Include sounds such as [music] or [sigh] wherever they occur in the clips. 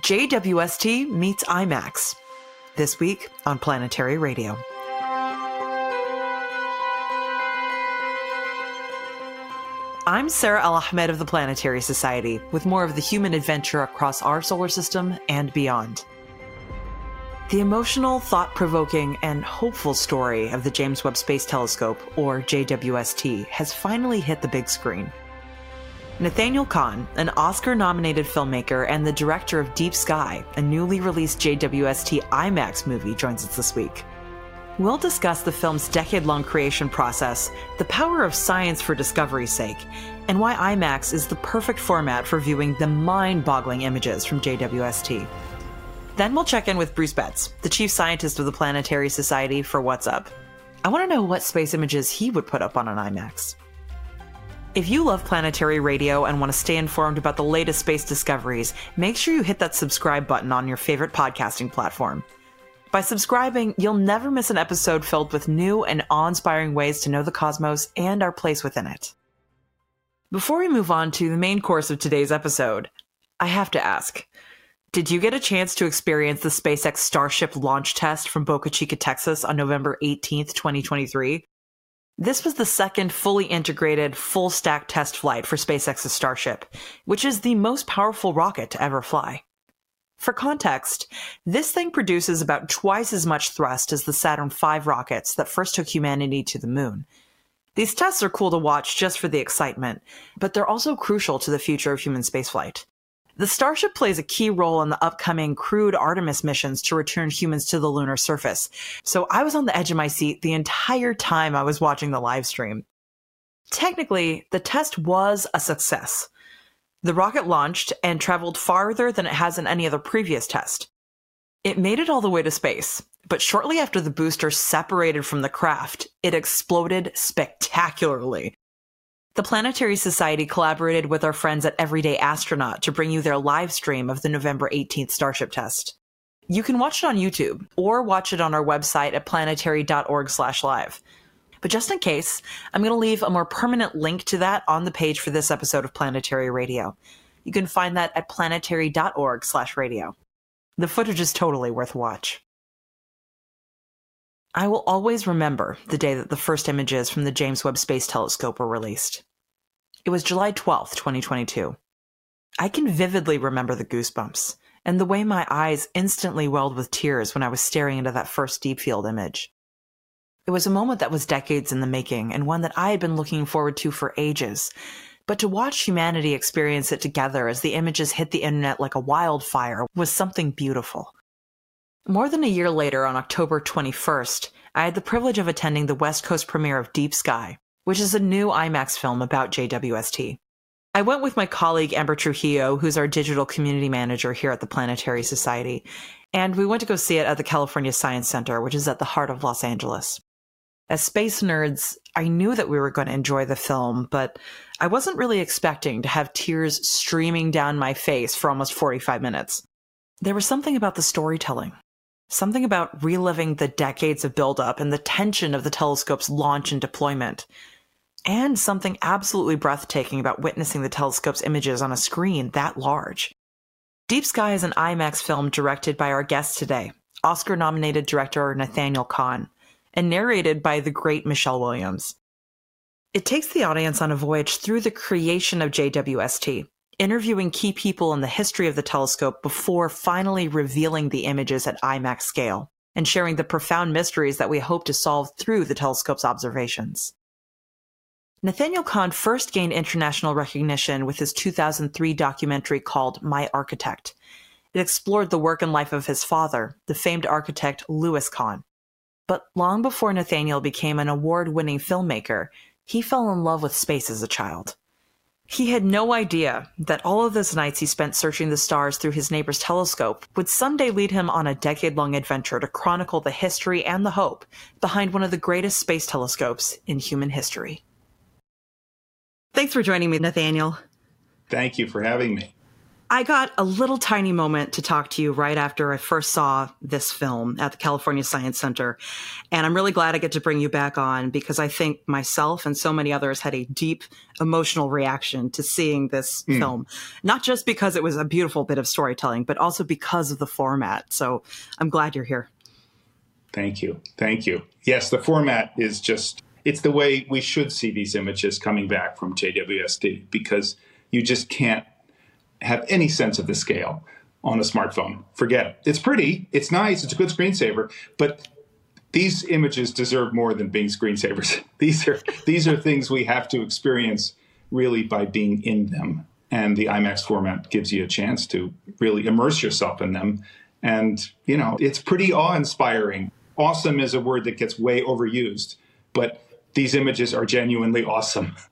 JWST meets IMAX. This week on Planetary Radio. I'm Sarah Al Ahmed of the Planetary Society, with more of the human adventure across our solar system and beyond. The emotional, thought provoking, and hopeful story of the James Webb Space Telescope, or JWST, has finally hit the big screen. Nathaniel Kahn, an Oscar nominated filmmaker and the director of Deep Sky, a newly released JWST IMAX movie, joins us this week. We'll discuss the film's decade long creation process, the power of science for discovery's sake, and why IMAX is the perfect format for viewing the mind boggling images from JWST. Then we'll check in with Bruce Betts, the chief scientist of the Planetary Society, for What's Up. I want to know what space images he would put up on an IMAX. If you love planetary radio and want to stay informed about the latest space discoveries, make sure you hit that subscribe button on your favorite podcasting platform. By subscribing, you'll never miss an episode filled with new and awe inspiring ways to know the cosmos and our place within it. Before we move on to the main course of today's episode, I have to ask Did you get a chance to experience the SpaceX Starship launch test from Boca Chica, Texas on November 18th, 2023? This was the second fully integrated, full stack test flight for SpaceX's Starship, which is the most powerful rocket to ever fly. For context, this thing produces about twice as much thrust as the Saturn V rockets that first took humanity to the moon. These tests are cool to watch just for the excitement, but they're also crucial to the future of human spaceflight. The Starship plays a key role in the upcoming crewed Artemis missions to return humans to the lunar surface, so I was on the edge of my seat the entire time I was watching the live stream. Technically, the test was a success. The rocket launched and traveled farther than it has in any other previous test. It made it all the way to space, but shortly after the booster separated from the craft, it exploded spectacularly. The Planetary Society collaborated with our friends at Everyday Astronaut to bring you their live stream of the November 18th Starship test. You can watch it on YouTube or watch it on our website at planetary.org/live. But just in case, I'm going to leave a more permanent link to that on the page for this episode of Planetary Radio. You can find that at planetary.org/radio. The footage is totally worth a watch. I will always remember the day that the first images from the James Webb Space Telescope were released. It was July 12th, 2022. I can vividly remember the goosebumps and the way my eyes instantly welled with tears when I was staring into that first deep field image. It was a moment that was decades in the making and one that I had been looking forward to for ages. But to watch humanity experience it together as the images hit the internet like a wildfire was something beautiful. More than a year later, on October 21st, I had the privilege of attending the West Coast premiere of Deep Sky, which is a new IMAX film about JWST. I went with my colleague Amber Trujillo, who's our digital community manager here at the Planetary Society, and we went to go see it at the California Science Center, which is at the heart of Los Angeles. As space nerds, I knew that we were going to enjoy the film, but I wasn't really expecting to have tears streaming down my face for almost 45 minutes. There was something about the storytelling, something about reliving the decades of buildup and the tension of the telescope's launch and deployment, and something absolutely breathtaking about witnessing the telescope's images on a screen that large. Deep Sky is an IMAX film directed by our guest today, Oscar nominated director Nathaniel Kahn and narrated by the great Michelle Williams. It takes the audience on a voyage through the creation of JWST, interviewing key people in the history of the telescope before finally revealing the images at IMAX scale and sharing the profound mysteries that we hope to solve through the telescope's observations. Nathaniel Kahn first gained international recognition with his 2003 documentary called My Architect. It explored the work and life of his father, the famed architect Louis Kahn. But long before Nathaniel became an award winning filmmaker, he fell in love with space as a child. He had no idea that all of those nights he spent searching the stars through his neighbor's telescope would someday lead him on a decade long adventure to chronicle the history and the hope behind one of the greatest space telescopes in human history. Thanks for joining me, Nathaniel. Thank you for having me. I got a little tiny moment to talk to you right after I first saw this film at the California Science Center. And I'm really glad I get to bring you back on because I think myself and so many others had a deep emotional reaction to seeing this mm. film. Not just because it was a beautiful bit of storytelling, but also because of the format. So I'm glad you're here. Thank you. Thank you. Yes, the format is just, it's the way we should see these images coming back from JWST because you just can't have any sense of the scale on a smartphone. Forget it. It's pretty, it's nice, it's a good screensaver, but these images deserve more than being screensavers. [laughs] these are these are things we have to experience really by being in them. And the IMAX format gives you a chance to really immerse yourself in them. And, you know, it's pretty awe inspiring. Awesome is a word that gets way overused, but these images are genuinely awesome. [laughs]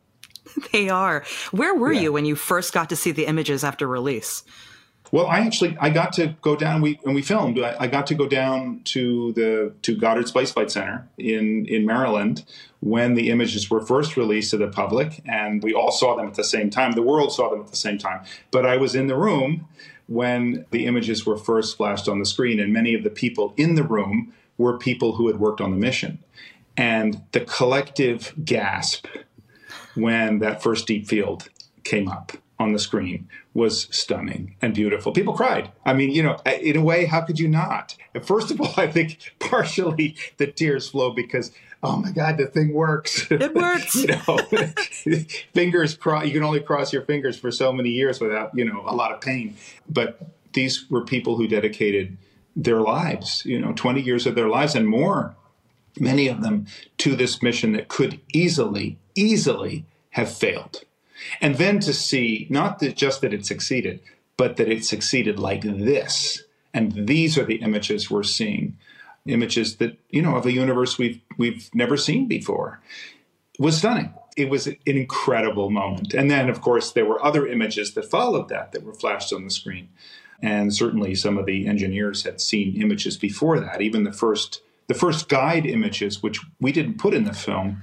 [laughs] they are. Where were yeah. you when you first got to see the images after release? Well, I actually I got to go down. We and we filmed, I, I, got to go down to the to Goddard Space Flight Center in in Maryland when the images were first released to the public, and we all saw them at the same time. The world saw them at the same time. But I was in the room when the images were first flashed on the screen, and many of the people in the room were people who had worked on the mission, and the collective gasp when that first deep field came up on the screen was stunning and beautiful. People cried. I mean, you know, in a way, how could you not? First of all, [laughs] I think partially the tears flow because, oh my God, the thing works. It [laughs] works. you know, [laughs] fingers cross. You can only cross your fingers for so many years without, you know, a lot of pain. But these were people who dedicated their lives, you know, 20 years of their lives and more many of them to this mission that could easily, easily have failed. And then to see not that just that it succeeded, but that it succeeded like this. And these are the images we're seeing, images that, you know, of a universe we've we've never seen before. It was stunning. It was an incredible moment. And then of course there were other images that followed that that were flashed on the screen. And certainly some of the engineers had seen images before that, even the first the first guide images, which we didn't put in the film,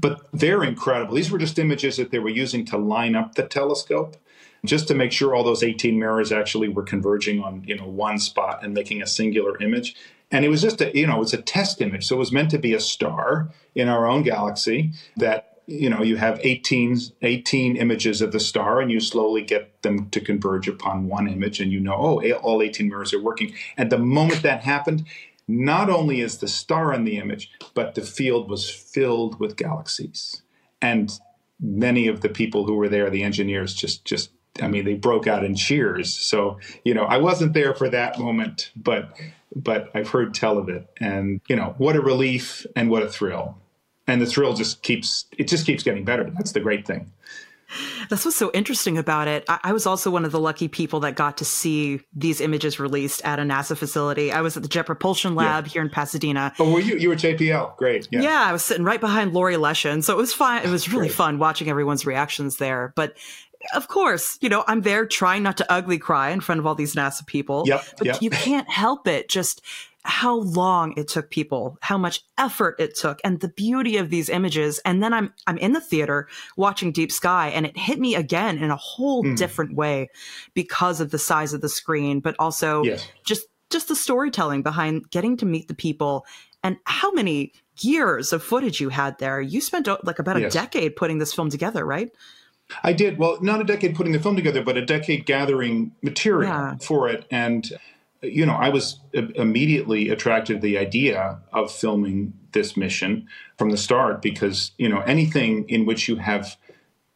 but they're incredible. These were just images that they were using to line up the telescope, just to make sure all those 18 mirrors actually were converging on you know one spot and making a singular image. And it was just a you know it was a test image, so it was meant to be a star in our own galaxy that you know you have 18, 18 images of the star and you slowly get them to converge upon one image and you know oh all 18 mirrors are working and the moment that happened not only is the star in the image, but the field was filled with galaxies. And many of the people who were there, the engineers, just just I mean, they broke out in cheers. So, you know, I wasn't there for that moment, but but I've heard tell of it. And, you know, what a relief and what a thrill. And the thrill just keeps it just keeps getting better. That's the great thing. That's what's so interesting about it. I, I, was also one of the lucky people that got to see these images released at a NASA facility. I was at the Jet Propulsion Lab yeah. here in Pasadena. Oh, were you? You were JPL. Great. Yeah. yeah, I was sitting right behind Laurie Leshin. So it was fun. It was really Great. fun watching everyone's reactions there. But of course, you know, I'm there trying not to ugly cry in front of all these NASA people. Yep, but yep. you can't help it. Just how long it took people, how much effort it took, and the beauty of these images. And then I'm I'm in the theater watching Deep Sky, and it hit me again in a whole mm. different way because of the size of the screen, but also yes. just just the storytelling behind getting to meet the people and how many years of footage you had there. You spent like about yes. a decade putting this film together, right? I did. Well, not a decade putting the film together, but a decade gathering material yeah. for it. And you know, I was immediately attracted to the idea of filming this mission from the start because, you know, anything in which you have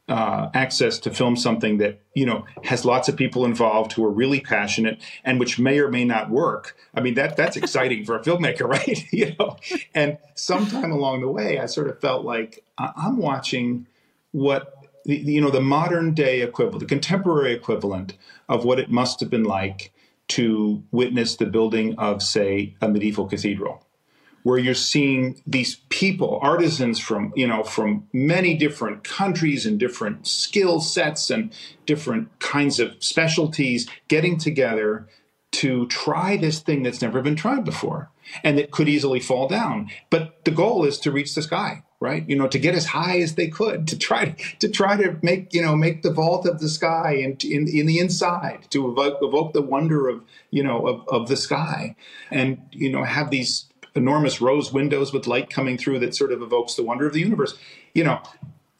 uh, access to film something that, you know, has lots of people involved who are really passionate and which may or may not work. I mean, that that's exciting for a filmmaker, [laughs] right? [laughs] you know, and sometime along the way, I sort of felt like I'm watching what the you know the modern day equivalent, the contemporary equivalent of what it must have been like to witness the building of, say, a medieval cathedral, where you're seeing these people, artisans from, you know, from many different countries and different skill sets and different kinds of specialties getting together to try this thing that's never been tried before and that could easily fall down. But the goal is to reach the sky, right? You know, to get as high as they could, to try to try to make you know make the vault of the sky and in, in the inside to evoke, evoke the wonder of you know of, of the sky, and you know have these enormous rose windows with light coming through that sort of evokes the wonder of the universe. You know,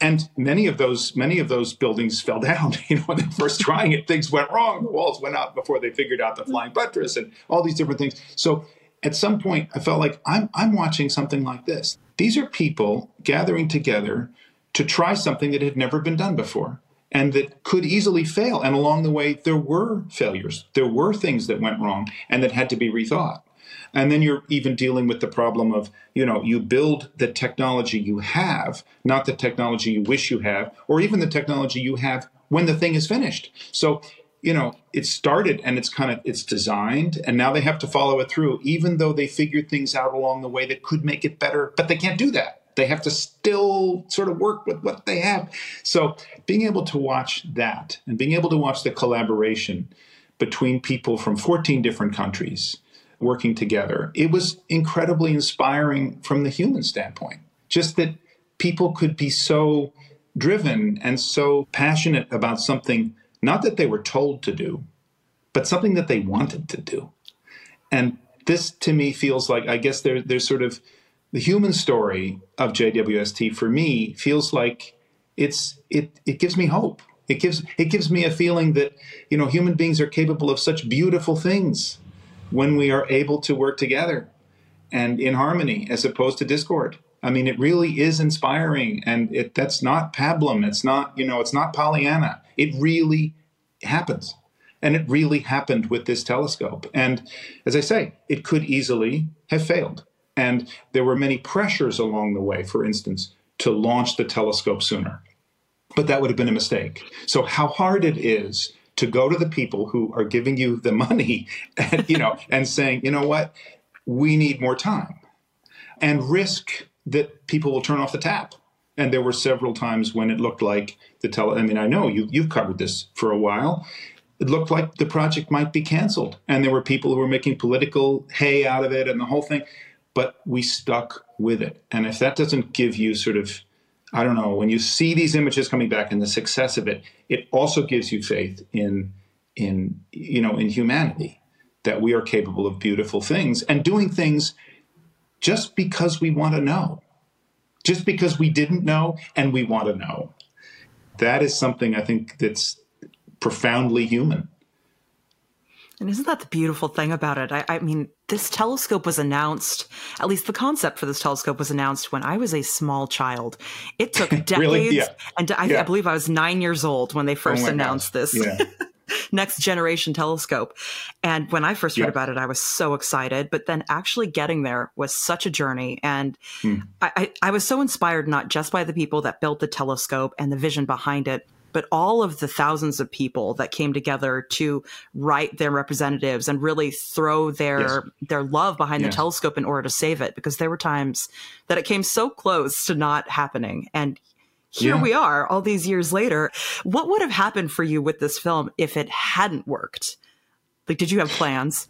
and many of those many of those buildings fell [laughs] down. You know, when they first trying it, things went wrong. The walls went out before they figured out the flying buttress and all these different things. So at some point, I felt like I'm I'm watching something like this. These are people gathering together to try something that had never been done before and that could easily fail. And along the way, there were failures. There were things that went wrong and that had to be rethought. And then you're even dealing with the problem of, you know, you build the technology you have, not the technology you wish you have, or even the technology you have when the thing is finished. So, you know, it started and it's kind of it's designed and now they have to follow it through, even though they figured things out along the way that could make it better, but they can't do that. They have to still sort of work with what they have. So being able to watch that and being able to watch the collaboration between people from 14 different countries working together. It was incredibly inspiring from the human standpoint. Just that people could be so driven and so passionate about something, not that they were told to do, but something that they wanted to do. And this to me feels like, I guess there, there's sort of the human story of JWST for me feels like it's it it gives me hope. It gives it gives me a feeling that you know human beings are capable of such beautiful things when we are able to work together and in harmony as opposed to discord. I mean, it really is inspiring, and it, that's not pablum. It's not, you know, it's not Pollyanna. It really happens, and it really happened with this telescope. And as I say, it could easily have failed, and there were many pressures along the way. For instance, to launch the telescope sooner, but that would have been a mistake. So, how hard it is to go to the people who are giving you the money [laughs] and you know and saying you know what we need more time and risk that people will turn off the tap and there were several times when it looked like the tele i mean i know you, you've covered this for a while it looked like the project might be canceled and there were people who were making political hay out of it and the whole thing but we stuck with it and if that doesn't give you sort of I don't know, when you see these images coming back and the success of it, it also gives you faith in in you know in humanity that we are capable of beautiful things and doing things just because we want to know. Just because we didn't know and we want to know. That is something I think that's profoundly human. And isn't that the beautiful thing about it? I, I, mean, this telescope was announced, at least the concept for this telescope was announced when I was a small child. It took [laughs] decades. really? yeah. And I, yeah. I, believe I was nine years old when they oh first oh announced this. Yeah. [laughs] [laughs] next generation telescope. And when I first heard about it, I was so excited. But then actually getting there was such a journey. And hmm. I, I, I was so inspired not just by the people that built the telescope and the vision behind it, but all of the thousands of people that came together to write their representatives and really throw their yes. their love behind yes. the telescope in order to save it because there were times that it came so close to not happening and here yeah. we are all these years later what would have happened for you with this film if it hadn't worked like did you have plans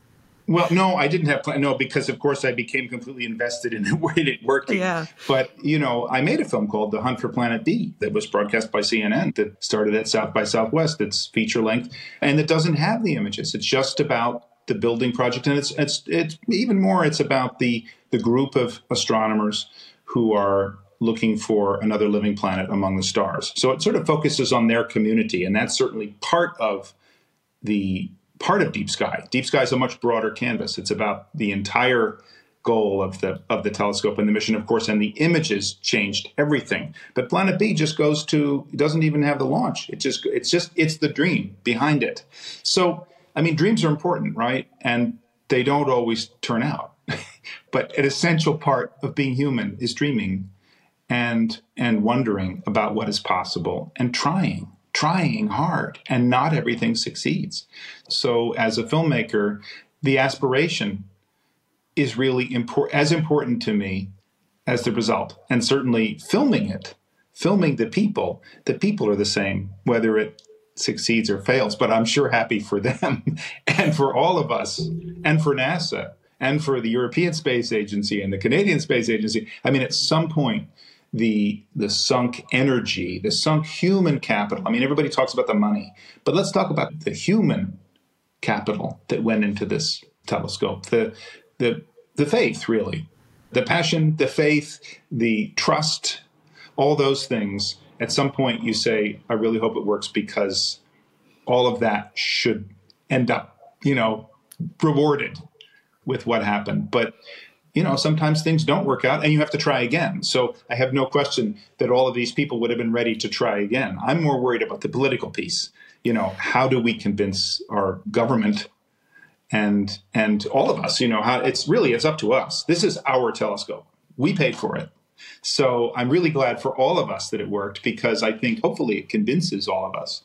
well, no, I didn't have plans. No, because of course I became completely invested in [laughs] the way it worked. Yeah. But you know, I made a film called The Hunt for Planet B that was broadcast by CNN that started at South by Southwest. It's feature length, and it doesn't have the images. It's just about the building project, and it's it's it's even more. It's about the the group of astronomers who are looking for another living planet among the stars. So it sort of focuses on their community, and that's certainly part of the part of Deep Sky. Deep Sky is a much broader canvas. It's about the entire goal of the of the telescope and the mission, of course, and the images changed everything. But Planet B just goes to doesn't even have the launch. It just it's just it's the dream behind it. So I mean, dreams are important, right? And they don't always turn out. [laughs] but an essential part of being human is dreaming and and wondering about what is possible and trying trying hard and not everything succeeds. So as a filmmaker, the aspiration is really as important to me as the result. And certainly filming it, filming the people, the people are the same, whether it succeeds or fails, but I'm sure happy for them [laughs] and for all of us, and for NASA, and for the European Space Agency and the Canadian Space Agency. I mean, at some point, the the sunk energy, the sunk human capital. I mean, everybody talks about the money, but let's talk about the human capital that went into this telescope. The the the faith, really, the passion, the faith, the trust, all those things. At some point, you say, "I really hope it works," because all of that should end up, you know, rewarded with what happened. But you know, sometimes things don't work out and you have to try again. So I have no question that all of these people would have been ready to try again. I'm more worried about the political piece. You know, how do we convince our government and and all of us, you know, how it's really it's up to us. This is our telescope. We paid for it. So I'm really glad for all of us that it worked because I think hopefully it convinces all of us.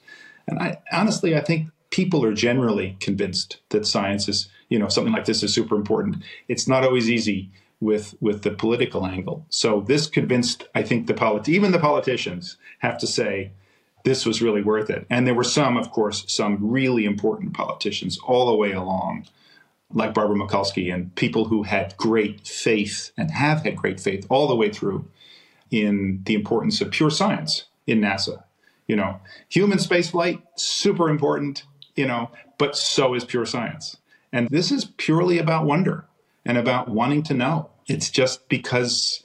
And I honestly I think people are generally convinced that science is you know something like this is super important. It's not always easy with with the political angle. So this convinced, I think, the polit- even the politicians have to say this was really worth it. And there were some, of course, some really important politicians all the way along, like Barbara Mikulski and people who had great faith and have had great faith all the way through in the importance of pure science in NASA. You know, human spaceflight, super important, you know, but so is pure science. And this is purely about wonder and about wanting to know. It's just because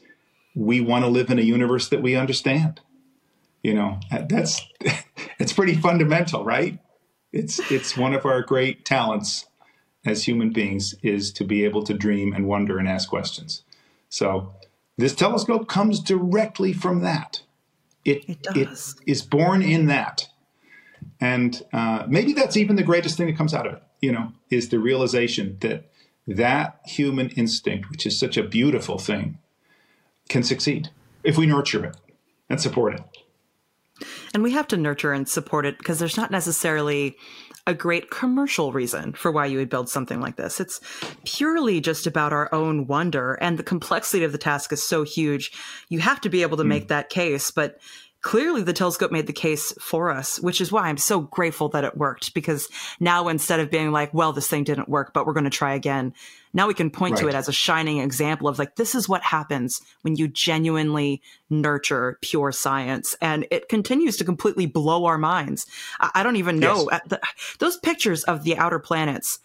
we want to live in a universe that we understand. You know, that's [laughs] it's pretty fundamental, right? It's it's one of our great talents as human beings is to be able to dream and wonder and ask questions. So this telescope comes directly from that. It, it, it is born in that. And uh, maybe that's even the greatest thing that comes out of it you know, is the realization that that human instinct, which is such a beautiful thing, can succeed if we nurture it and support it. And we have to nurture and support it because there's not necessarily a great commercial reason for why you would build something like this. It's purely just about our own wonder, and the complexity of the task is so huge. You have to be able to mm. make that case, but clearly the telescope made the case for us, which is why I'm so grateful that it worked because now instead of being like, well, this thing didn't work, but we're going to try again, now we can point right. to it as a shining example of like, this is what happens when you genuinely nurture pure science. And it continues to completely blow our minds. I, I don't even know yes. the, those pictures of the outer planets.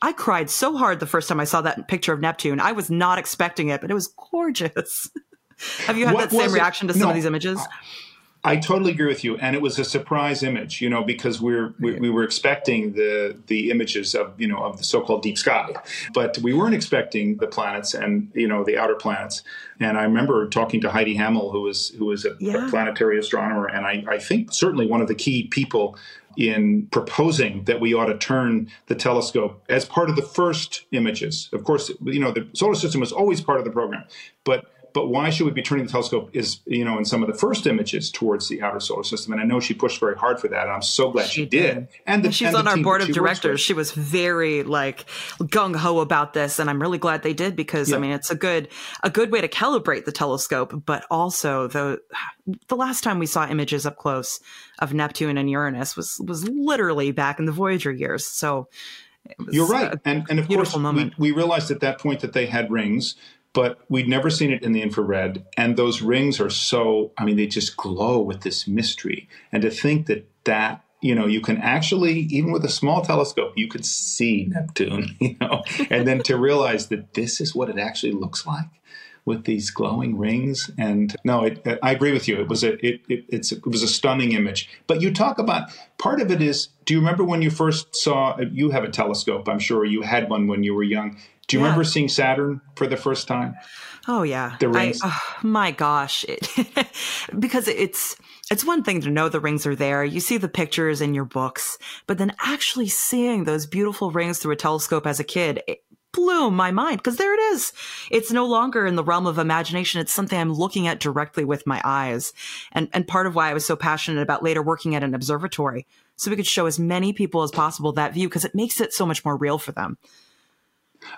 I cried so hard the first time I saw that picture of Neptune. I was not expecting it, but it was gorgeous. [laughs] Have you had what that same reaction to some no, of these images? I totally agree with you, and it was a surprise image, you know, because we're we, we, were expecting the the images of you know of the so-called deep sky, but we weren't expecting the planets and you know the outer planets. And I remember talking to Heidi Hammel, who was who was a, yeah. planetary astronomer, and I, I think certainly one of the key people in proposing that we ought to turn the telescope as part of the first images. Of course, you know the solar system was always part of the program, but but why should we be turning the telescope is you know in some of the first images towards the outer solar system and i know she pushed very hard for that and i'm so glad she, she did. did. and, the, she's and on our board of directors she was very like gung-ho about this and i'm really glad they did because yeah. i mean it's a good a good way to calibrate the telescope but also the the last time we saw images up close of neptune and uranus was was literally back in the voyager years so you're right. And, and of course, we, we, realized at that point that they had rings but we'd never seen it in the infrared. And those rings are so, I mean, they just glow with this mystery. And to think that that, you know, you can actually, even with a small telescope, you could see Neptune, [laughs] you know, and then to realize that this is what it actually looks like with these glowing rings. And no, it, I agree with you. It was a it, it, it was a stunning image. But you talk about part of it is. Do you remember when you first saw? You have a telescope, I'm sure. You had one when you were young. Do you yeah. remember seeing Saturn for the first time? Oh yeah, the rings. I, oh, my gosh, it, [laughs] because it's it's one thing to know the rings are there. You see the pictures in your books, but then actually seeing those beautiful rings through a telescope as a kid, it blew my mind because there it is. It's no longer in the realm of imagination. It's something I'm looking at directly with my eyes, and and part of why I was so passionate about later working at an observatory, so we could show as many people as possible that view because it makes it so much more real for them.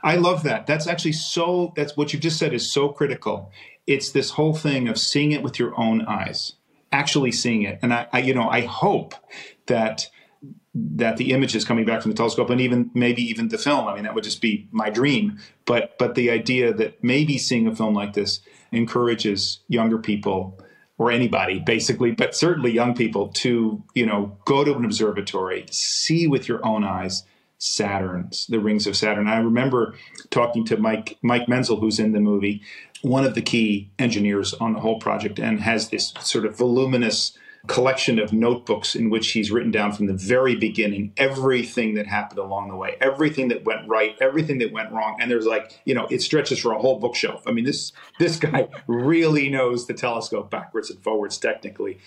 I love that. That's actually so, that's what you just said is so critical. It's this whole thing of seeing it with your own eyes, actually seeing it. And I, I you know, I hope that that the images coming back from the telescope and even maybe even the film i mean that would just be my dream but but the idea that maybe seeing a film like this encourages younger people or anybody basically but certainly young people to you know go to an observatory see with your own eyes saturn the rings of saturn i remember talking to mike mike menzel who's in the movie one of the key engineers on the whole project and has this sort of voluminous collection of notebooks in which he's written down from the very beginning everything that happened along the way, everything that went right, everything that went wrong. And there's like, you know, it stretches for a whole bookshelf. I mean, this this guy really knows the telescope backwards and forwards technically.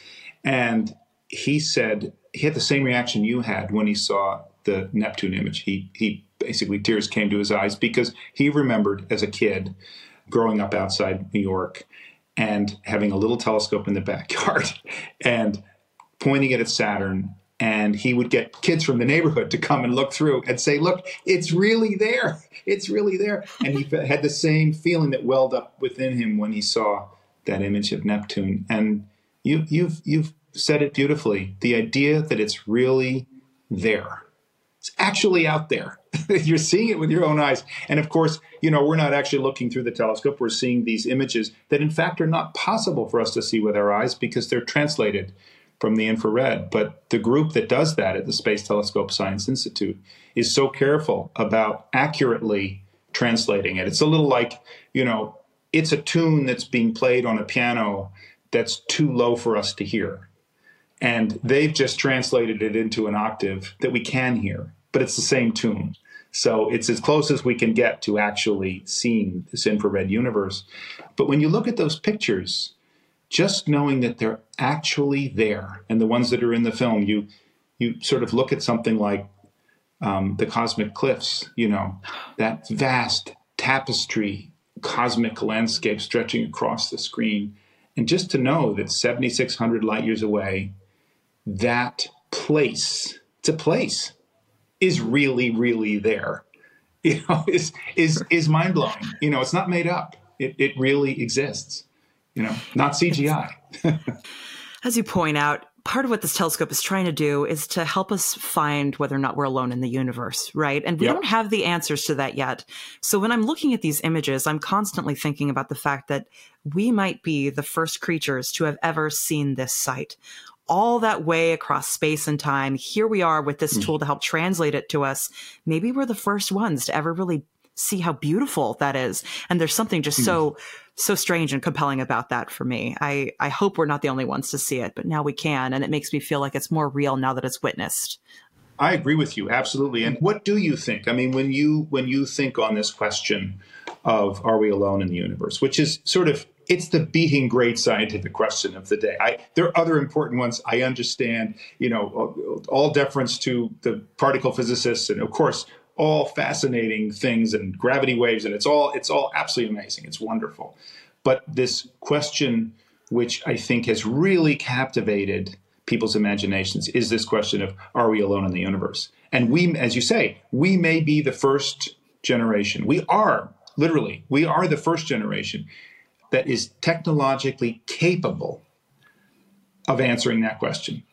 And he said he had the same reaction you had when he saw the Neptune image. He he basically tears came to his eyes because he remembered as a kid growing up outside New York and having a little telescope in the backyard [laughs] and pointing it at Saturn. And he would get kids from the neighborhood to come and look through and say, Look, it's really there. It's really there. And he had the same feeling that welled up within him when he saw that image of Neptune. And you, you've, you've said it beautifully the idea that it's really there. It's actually out there. [laughs] You're seeing it with your own eyes. And of course, you know, we're not actually looking through the telescope. We're seeing these images that, in fact, are not possible for us to see with our eyes because they're translated from the infrared. But the group that does that at the Space Telescope Science Institute is so careful about accurately translating it. It's a little like, you know, it's a tune that's being played on a piano that's too low for us to hear. And they've just translated it into an octave that we can hear, but it's the same tune. So it's as close as we can get to actually seeing this infrared universe. But when you look at those pictures, just knowing that they're actually there, and the ones that are in the film, you you sort of look at something like um, the cosmic cliffs, you know, that vast tapestry, cosmic landscape stretching across the screen, and just to know that 7,600 light years away, that place, it's a place is really, really there, you know, [laughs] is is is mind blowing. You know, it's not made up. It it really exists. You know, not CGI. [laughs] As you point out, part of what this telescope is trying to do is to help us find whether or not we're alone in the universe, right? And we yep. don't have the answers to that yet. So when I'm looking at these images, I'm constantly thinking about the fact that we might be the first creatures to have ever seen this sight all that way across space and time. Here we are with this mm. tool to help translate it to us. Maybe we're the first ones to ever really see how beautiful that is. And there's something just mm. so, so strange and compelling about that for me. I, I hope we're not the only ones to see it, but now we can. And it makes me feel like it's more real now that it's witnessed. I agree with you absolutely. And what do you think? I mean, when you when you think on this question of are we alone in the universe, which is sort of it's the beating great scientific question of the day. I, there are other important ones. I understand, you know, all deference to the particle physicists, and of course, all fascinating things and gravity waves, and it's all it's all absolutely amazing. It's wonderful, but this question, which I think has really captivated people's imaginations, is this question of are we alone in the universe? And we, as you say, we may be the first generation. We are literally we are the first generation that is technologically capable of answering that question.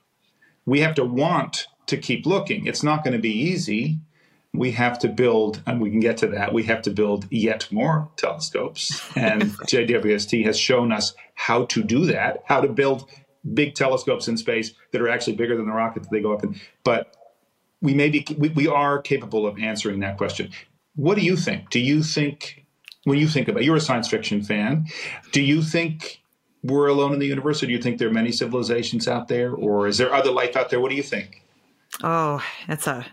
We have to want to keep looking. It's not going to be easy. We have to build, and we can get to that, we have to build yet more telescopes. And [laughs] JWST has shown us how to do that, how to build big telescopes in space that are actually bigger than the rocket that they go up in. But we may be, we, we are capable of answering that question. What do you think? Do you think when you think about you're a science fiction fan do you think we're alone in the universe or do you think there are many civilizations out there or is there other life out there? What do you think? Oh it's a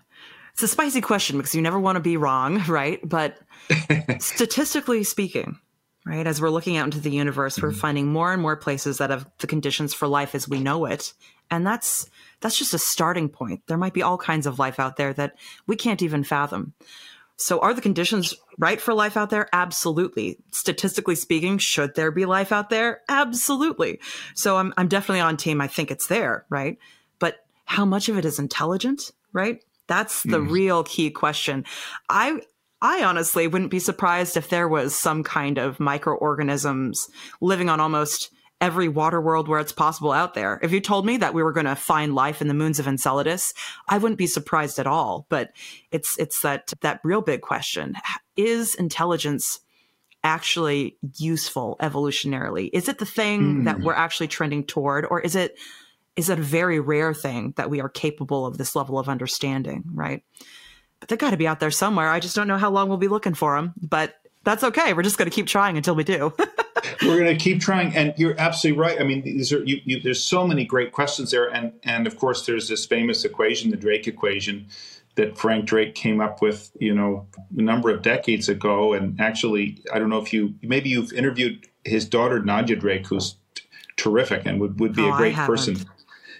it's a spicy question because you never want to be wrong [laughs] right? But [laughs] statistically speaking right as we're looking out into the universe mm-hmm. we're finding more and more places that have the conditions for life as we know it. And that's that's just a starting point. There might be all kinds of life out there that we can't even fathom so are the conditions right for life out there? Absolutely. Statistically speaking, should there be life out there? Absolutely. So I'm, I'm definitely on team. I think it's there, right? But how much of it is intelligent, right? That's the mm. real key question. I, I honestly wouldn't be surprised if there was some kind of microorganisms living on almost every water world where it's possible out there. If you told me that we were going to find life in the moons of Enceladus, I wouldn't be surprised at all. But it's it's that that real big question: Is intelligence actually useful evolutionarily? Is it the thing mm. that we're actually trending toward, or is it is it a very rare thing that we are capable of this level of understanding? Right. But they got to be out there somewhere. I just don't know how long we'll be looking for them. But that's okay. We're just going to keep trying until we do. [laughs] We're going to keep trying, and you're absolutely right. I mean, these are you, you, there's so many great questions there, and and of course, there's this famous equation, the Drake equation, that Frank Drake came up with, you know, a number of decades ago. And actually, I don't know if you maybe you've interviewed his daughter Nadia Drake, who's t- terrific and would would be oh, a great person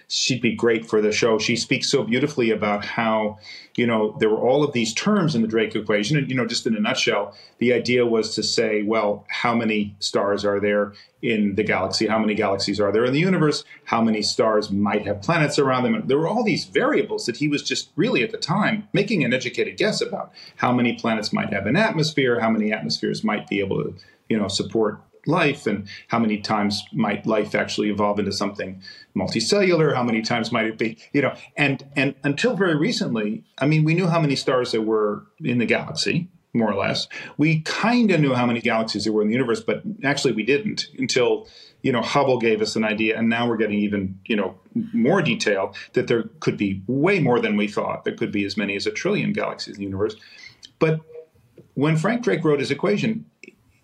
she'd be great for the show. She speaks so beautifully about how, you know, there were all of these terms in the Drake equation. And, you know, just in a nutshell, the idea was to say, well, how many stars are there in the galaxy? How many galaxies are there in the universe? How many stars might have planets around them? And there were all these variables that he was just really at the time making an educated guess about how many planets might have an atmosphere, how many atmospheres might be able to, you know, support life and how many times might life actually evolve into something multicellular? How many times might it be you know and and until very recently i mean we knew how many stars there were in the galaxy more or less. We kind of knew how many galaxies there were in the universe but actually we didn't until you know hubble gave us an idea and now we're getting even you know more detail that there could be way more than we thought. There could be as many as a trillion galaxies in the universe. But when frank drake wrote his equation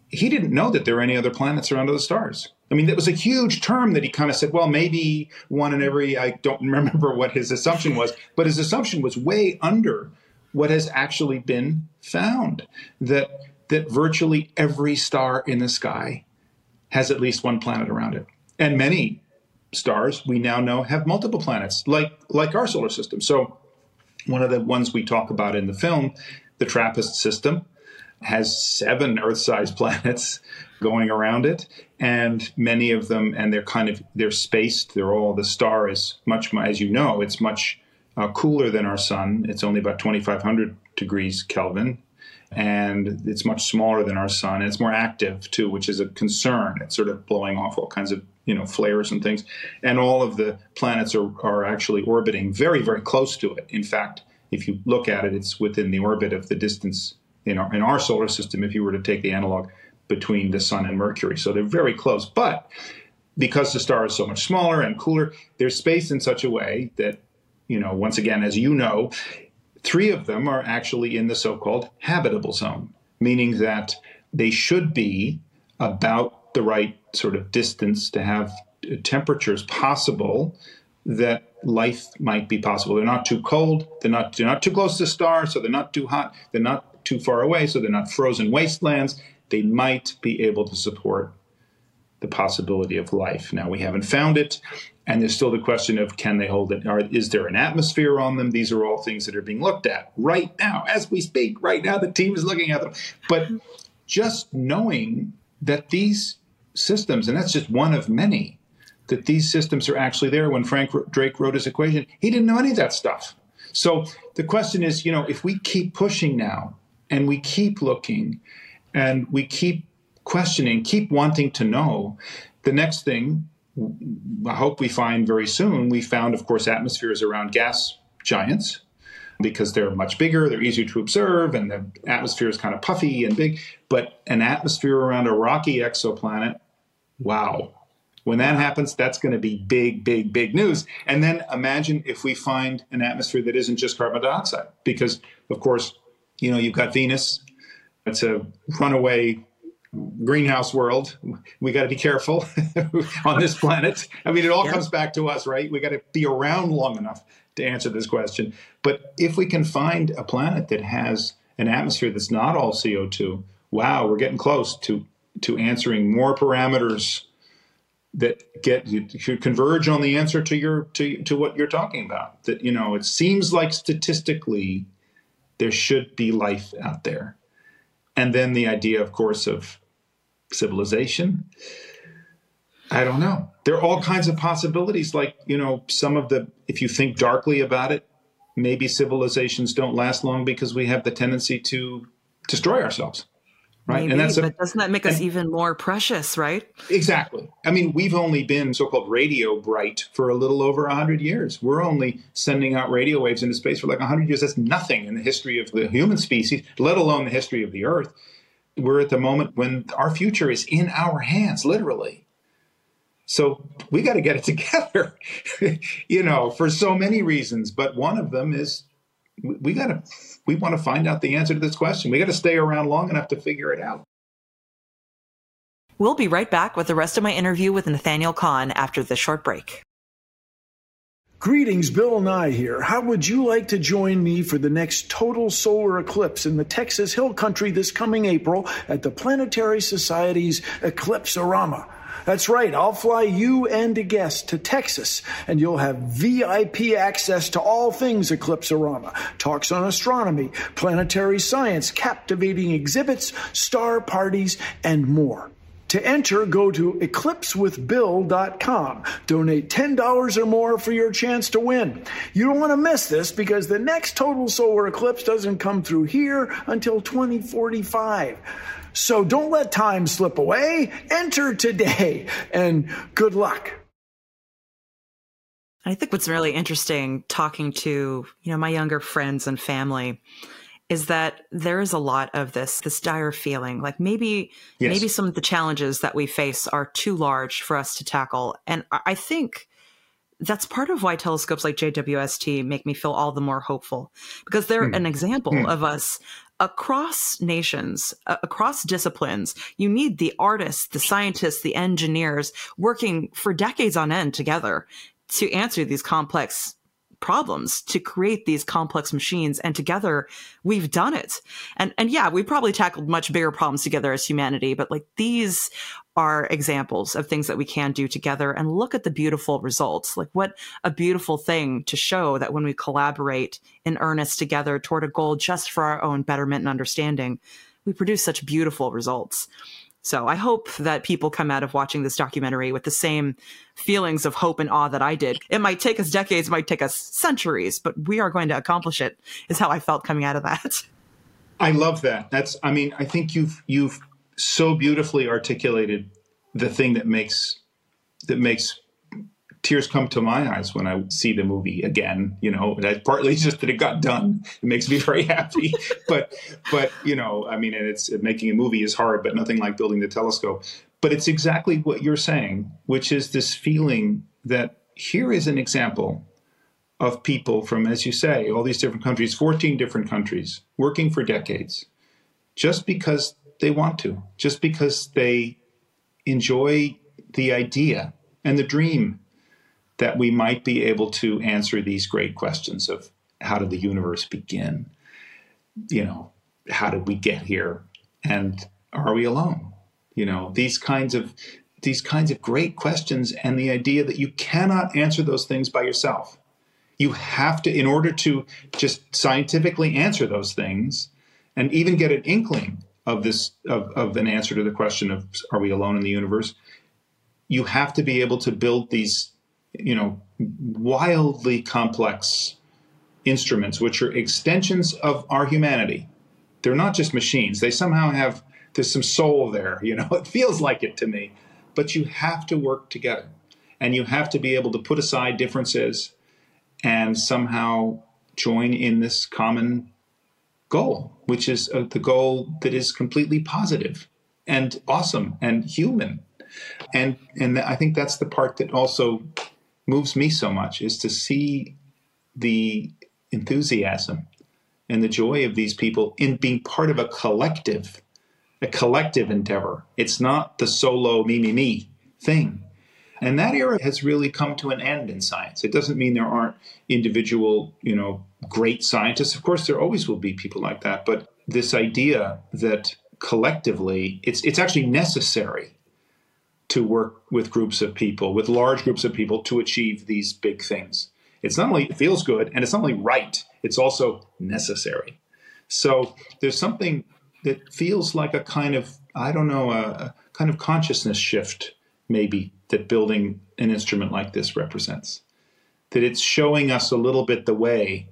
he didn't know that there were any other planets around other stars. I mean, that was a huge term that he kind of said, well, maybe one in every, I don't [laughs] remember what his assumption was, but his assumption was way under what has actually been found that, that virtually every star in the sky has at least one planet around it. And many stars we now know have multiple planets, like, like our solar system. So, one of the ones we talk about in the film, the TRAPPIST system, has seven Earth-sized [laughs] planets going around it, and many of them, and they're kind of they're spaced. They're all the star is much, as you know, it's much uh, cooler than our sun. It's only about 2,500 degrees Kelvin, and it's much smaller than our sun. It's more active too, which is a concern. It's sort of blowing off all kinds of you know flares and things, and all of the planets are are actually orbiting very very close to it. In fact, if you look at it, it's within the orbit of the distance in our, in our solar system if you were to take the analog between the sun and Mercury. So they're very close. But because the star is so much smaller and cooler, they're spaced in such a way that, you know, once again, as you know, three of them are actually in the so called habitable zone, meaning that they should be about the right sort of distance to have temperatures possible that life might be possible. They're not too cold, they're not they're not too close to the star, so they're not too hot, they're not too far away, so they're not frozen wastelands. They might be able to support the possibility of life. Now, we haven't found it, and there's still the question of can they hold it? Is there an atmosphere on them? These are all things that are being looked at right now, as we speak. Right now, the team is looking at them. But just knowing that these systems, and that's just one of many, that these systems are actually there. When Frank Drake wrote his equation, he didn't know any of that stuff. So the question is, you know, if we keep pushing now and we keep looking and we keep questioning, keep wanting to know. The next thing I hope we find very soon, we found, of course, atmospheres around gas giants because they're much bigger, they're easier to observe, and the atmosphere is kind of puffy and big. But an atmosphere around a rocky exoplanet, wow. When that happens, that's going to be big, big, big news. And then imagine if we find an atmosphere that isn't just carbon dioxide, because, of course, you know, you've got Venus. It's a runaway greenhouse world. We got to be careful [laughs] on this planet. I mean, it all comes back to us, right? We got to be around long enough to answer this question. But if we can find a planet that has an atmosphere that's not all CO2, wow, we're getting close to to answering more parameters that get should converge on the answer to your to to what you're talking about. That you know, it seems like statistically there should be life out there. And then the idea, of course, of civilization. I don't know. There are all kinds of possibilities. Like, you know, some of the, if you think darkly about it, maybe civilizations don't last long because we have the tendency to destroy ourselves. Right? Maybe, and that's a, but doesn't that make us even more precious, right? Exactly. I mean, we've only been so-called radio bright for a little over 100 years. We're only sending out radio waves into space for like 100 years. That's nothing in the history of the human species, let alone the history of the Earth. We're at the moment when our future is in our hands, literally. So we got to get it [laughs] together, you know, for so many reasons. But one of them is we got to we want to find out the answer to this question. We got to stay around long enough to figure it out. We'll be right back with the rest of my interview with Nathaniel Kahn after this short break. Greetings, Bill Nye here. How would you like to join me for the next total solar eclipse in the Texas Hill Country this coming April at the Planetary Society's Eclipse-orama? That's right. I'll fly you and a guest to Texas, and you'll have VIP access to all things Eclipse-orama. Talks on astronomy, planetary science, captivating exhibits, star parties, and more. To enter, go to eclipsewithbill.com. Donate $10 or more for your chance to win. You don't want to miss this because the next total solar eclipse doesn't come through here until 2045. So don't let time slip away. Enter today and good luck. I think what's really interesting talking to, you know, my younger friends and family is that there is a lot of this this dire feeling like maybe yes. maybe some of the challenges that we face are too large for us to tackle and i think that's part of why telescopes like JWST make me feel all the more hopeful because they're mm. an example mm. of us across nations, uh, across disciplines, you need the artists, the scientists, the engineers working for decades on end together to answer these complex problems to create these complex machines and together we've done it. And and yeah we probably tackled much bigger problems together as humanity but like these are examples of things that we can do together and look at the beautiful results like what a beautiful thing to show that when we collaborate in earnest together toward a goal just for our own betterment and understanding we produce such beautiful results so I hope that people come out of watching this documentary with the same feelings of hope and awe that I did. It might take us decades, it might take us centuries, but we are going to accomplish it, is how I felt coming out of that. I love that. That's I mean, I think you've you've so beautifully articulated the thing that makes that makes tears come to my eyes when I see the movie again. You know, partly [laughs] just that it got done. It makes me [laughs] very happy. but but you know, I mean, and it's making a movie is hard, but nothing like building the telescope. But it's exactly what you're saying, which is this feeling that here is an example of people from, as you say, all these different countries, 14 different countries, working for decades, just because they want to, just because they enjoy the idea and the dream that we might be able to answer these great questions of how did the universe begin? You know, how did we get here? And are we alone? You know, these kinds of these kinds of great questions and the idea that you cannot answer those things by yourself. You have to, in order to just scientifically answer those things and even get an inkling of this of, of an answer to the question of are we alone in the universe, you have to be able to build these you know, wildly complex instruments, which are extensions of our humanity. They're not just machines. They somehow have, there's some soul there, you know, [laughs] it feels like it to me. But you have to work together and you have to be able to put aside differences and somehow join in this common goal, which is uh, the goal that is completely positive and awesome and human. And and I think that's the part that also moves me so much is to see the enthusiasm and the joy of these people in being part of a collective, a collective endeavor. It's not the solo me, me, me thing. And that era has really come to an end in science. It doesn't mean there aren't individual, you know, great scientists. Of course, there always will be people like that. But this idea that collectively, it's it's actually necessary to work with groups of people, with large groups of people to achieve these big things. It's not only it feels good and it's not only right, it's also necessary. So there's something that feels like a kind of, I don't know, a, a kind of consciousness shift, maybe, that building an instrument like this represents. That it's showing us a little bit the way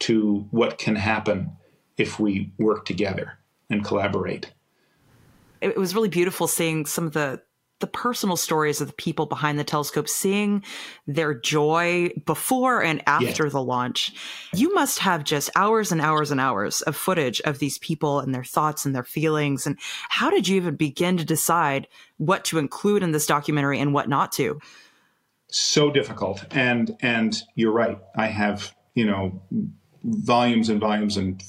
to what can happen if we work together and collaborate. it was really beautiful seeing some of the the personal stories of the people behind the telescope, seeing their joy before and after yeah. the launch. You must have just hours and hours and hours of footage of these people and their thoughts and their feelings. And how did you even begin to decide what to include in this documentary and what not to? So difficult. And and you're right. I have, you know, volumes and volumes and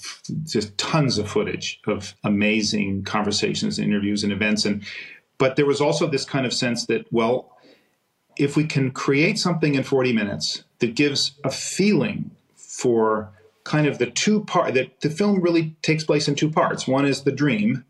just tons of footage of amazing conversations, interviews, and events. And but there was also this kind of sense that, well, if we can create something in 40 minutes that gives a feeling for kind of the two part that the film really takes place in two parts. One is the dream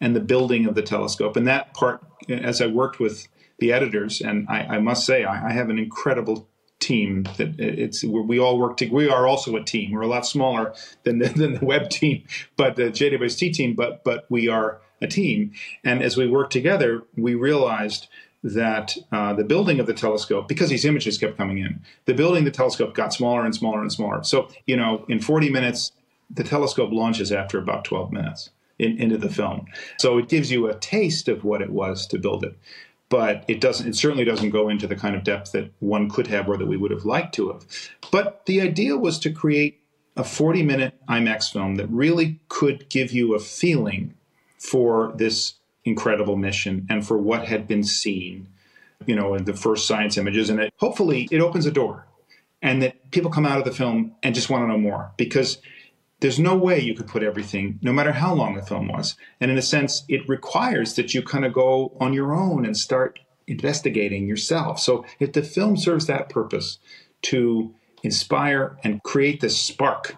and the building of the telescope. And that part, as I worked with the editors, and I, I must say, I, I have an incredible team that it's we all work together. We are also a team. We're a lot smaller than the, than the web team, but the JWST team. But but we are a team. And as we worked together, we realized that uh, the building of the telescope, because these images kept coming in, the building the telescope got smaller and smaller and smaller. So you know, in 40 minutes, the telescope launches after about 12 minutes in, into the film. So it gives you a taste of what it was to build it but it doesn't it certainly doesn't go into the kind of depth that one could have or that we would have liked to have but the idea was to create a 40 minute imax film that really could give you a feeling for this incredible mission and for what had been seen you know in the first science images and hopefully it opens a door and that people come out of the film and just want to know more because there's no way you could put everything, no matter how long the film was. And in a sense, it requires that you kind of go on your own and start investigating yourself. So if the film serves that purpose to inspire and create this spark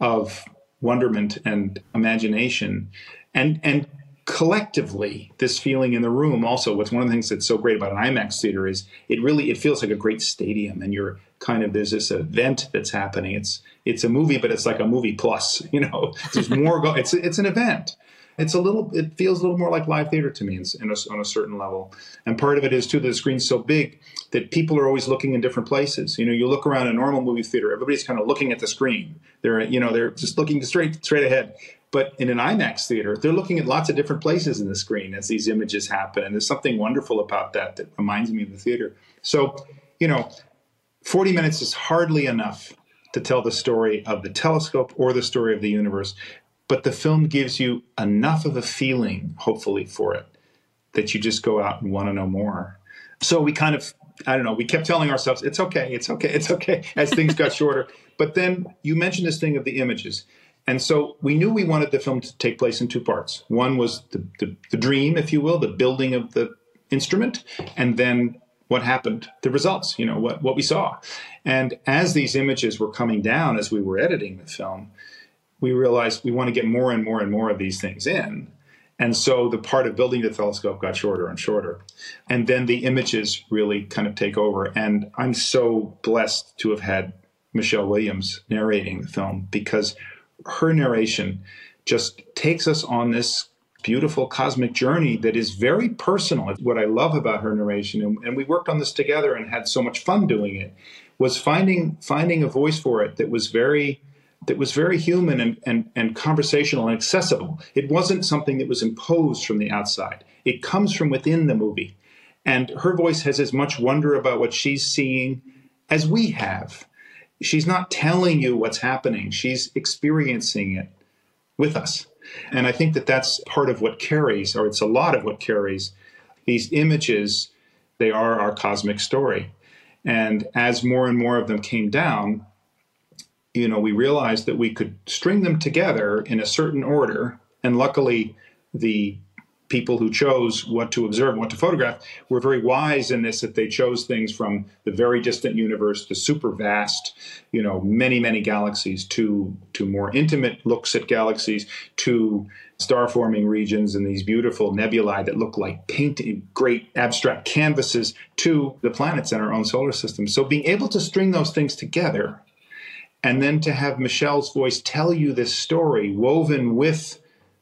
of wonderment and imagination and and collectively this feeling in the room also what's one of the things that's so great about an imax theater is it really it feels like a great stadium and you're kind of there's this event that's happening. It's it's a movie but it's like a movie plus [laughs] you know? There's more go it's it's an event. It's a little it feels a little more like live theater to me in a, on a certain level. And part of it is too that the screen's so big that people are always looking in different places. You know you look around a normal movie theater everybody's kind of looking at the screen. They're you know they're just looking straight straight ahead but in an IMAX theater, they're looking at lots of different places in the screen as these images happen. And there's something wonderful about that that reminds me of the theater. So, you know, 40 minutes is hardly enough to tell the story of the telescope or the story of the universe. But the film gives you enough of a feeling, hopefully, for it that you just go out and want to know more. So we kind of, I don't know, we kept telling ourselves, it's okay, it's okay, it's okay, as things got [laughs] shorter. But then you mentioned this thing of the images. And so we knew we wanted the film to take place in two parts. One was the, the, the dream, if you will, the building of the instrument, and then what happened, the results, you know, what, what we saw. And as these images were coming down as we were editing the film, we realized we want to get more and more and more of these things in. And so the part of building the telescope got shorter and shorter. And then the images really kind of take over. And I'm so blessed to have had Michelle Williams narrating the film because her narration just takes us on this beautiful cosmic journey that is very personal. What I love about her narration, and, and, we worked on this together and had so much fun doing it, was finding finding a voice for it that was very that was very human and, and, and conversational and accessible. It wasn't something that was imposed from the outside. It comes from within the movie. And her voice has as much wonder about what she's seeing as we have. She's not telling you what's happening, she's experiencing it with us. And I think that that's part of what carries, or it's a lot of what carries these images. They are our cosmic story. And as more and more of them came down, you know, we realized that we could string them together in a certain order. And luckily, the people who chose what to observe what to photograph were very wise in this that they chose things from the very distant universe the super vast you know many many galaxies to to more intimate looks at galaxies to star forming regions and these beautiful nebulae that look like painted eh, great abstract canvases to the planets in our own solar system. So being able to string those things together and then to have Michelle's voice tell you this story woven with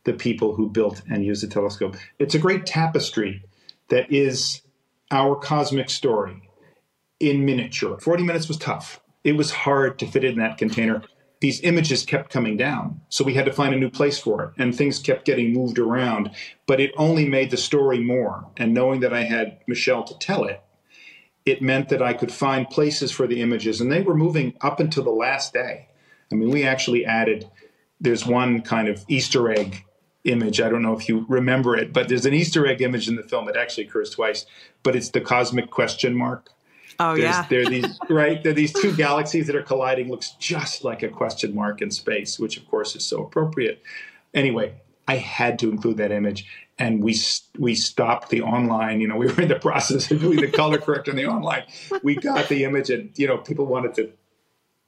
the people who built and used the telescope. It's a great tapestry that is our cosmic story in miniature. 40 minutes was tough. It was hard to fit in that container. these images kept coming down. So we had to find a new place for it, and things kept getting moved around. But it only made the story more. And knowing that I had Michelle to tell it, it meant that I could find places for the images, and they were moving up until the last day. I mean, we actually added, there's one kind of Easter egg image. I don't know if you remember it, but there's an Easter egg image in the film It actually occurs twice, but it's the cosmic question mark. Oh There's, yeah. There are these [laughs] right. There are these two galaxies that are colliding. Looks just like a question mark in space, which of course is so appropriate. Anyway, I had to include that image, and we we stopped the online. You know, we were in the process of doing the color correction on the online. We got the image, and you know, people wanted to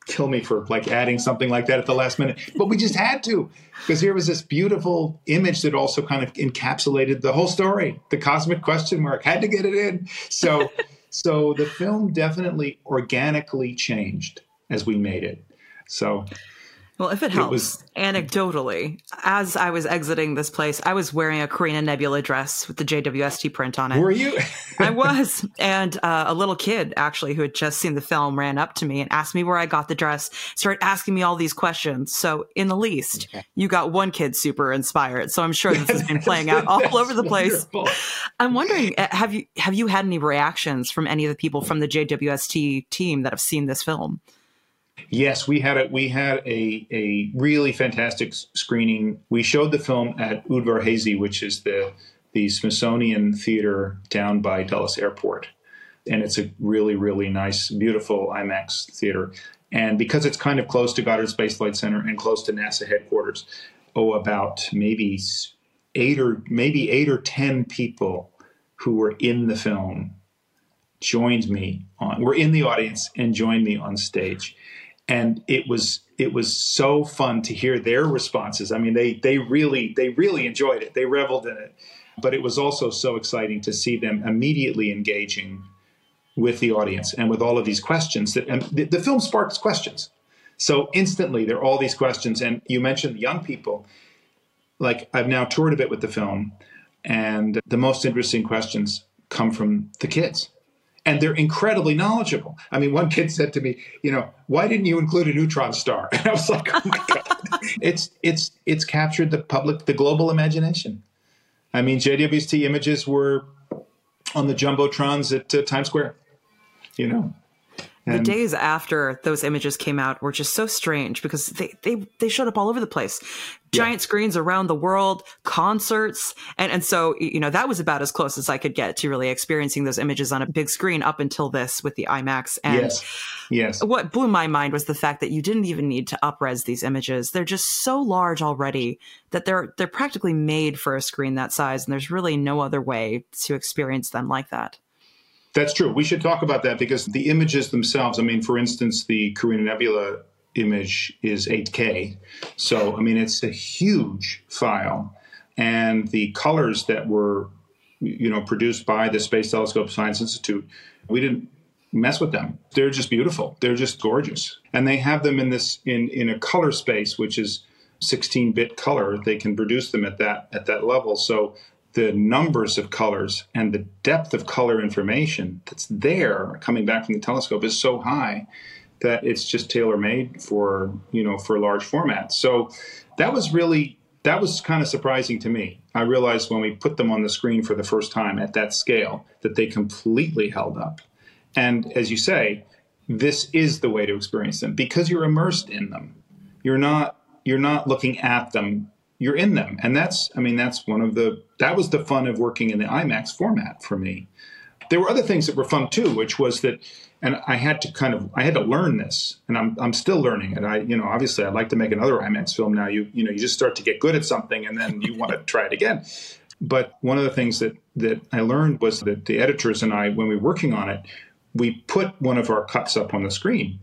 kill me for like adding something like that at the last minute, but we just had to because here was this beautiful image that also kind of encapsulated the whole story. The cosmic question mark had to get it in. So. [laughs] So the film definitely organically changed as we made it. So well, if it helps, it was, anecdotally, as I was exiting this place, I was wearing a Carina Nebula dress with the JWST print on it. Were you? I [laughs] was. And uh, a little kid, actually, who had just seen the film, ran up to me and asked me where I got the dress, started asking me all these questions. So, in the least, okay. you got one kid super inspired. So, I'm sure this has been [laughs] playing out all over the place. Wonderful. I'm wondering, uh, have you have you had any reactions from any of the people from the JWST team that have seen this film? Yes, we had a we had a a really fantastic screening. We showed the film at Udvar which is the the Smithsonian Theater down by Dulles Airport, and it's a really really nice, beautiful IMAX theater. And because it's kind of close to Goddard Space Flight Center and close to NASA headquarters, oh, about maybe eight or maybe eight or ten people who were in the film joined me on were in the audience and joined me on stage and it was it was so fun to hear their responses. I mean, they they really they really enjoyed it. They reveled in it, but it was also so exciting to see them immediately engaging with the audience and with all of these questions. That and the, the film sparks questions. So instantly, there are all these questions. And you mentioned young people. Like I've now toured a bit with the film, and the most interesting questions come from the kids and they're incredibly knowledgeable. I mean, one kid said to me, you know, why didn't you include a neutron star? [laughs] And I was like, oh my god, [laughs] it's it's it's captured the public, the global imagination. I mean, JWST images were on the jumbotrons at uh, Times Square. You know, and the days after those images came out were just so strange because they they, they showed up all over the place. Giant yeah. screens around the world, concerts, and and so you know that was about as close as I could get to really experiencing those images on a big screen up until this with the IMAX. And yes, yes. What blew my mind was the fact that you didn't even need to upres these images. They're just so large already that they're they're practically made for a screen that size, and there's really no other way to experience them like that. That's true. We should talk about that because the images themselves, I mean, for instance, the Carina Nebula image is 8K. So, I mean, it's a huge file. And the colors that were, you know, produced by the Space Telescope Science Institute, we didn't mess with them. They're just beautiful. They're just gorgeous. And they have them in this in in a color space which is 16-bit color. They can produce them at that at that level. So the numbers of colors and the depth of color information that's there coming back from the telescope is so high that it's just tailor made for you know for large formats. So that was really that was kind of surprising to me. I realized when we put them on the screen for the first time at that scale that they completely held up. And as you say this is the way to experience them because you're immersed in them. You're not you're not looking at them. You're in them. And that's i mean that's one of the that was the fun of working in the imax format for me. There were other things that were fun too which was that and i had to kind of i had to learn this and i'm, I'm still learning it. I you know obviously i'd like to make another imax film. Now you you know you just start to get good at something and then you want to try it again. But one of the things that that i learned was that the editors and i when we were working on it we put one of our cuts up on the screen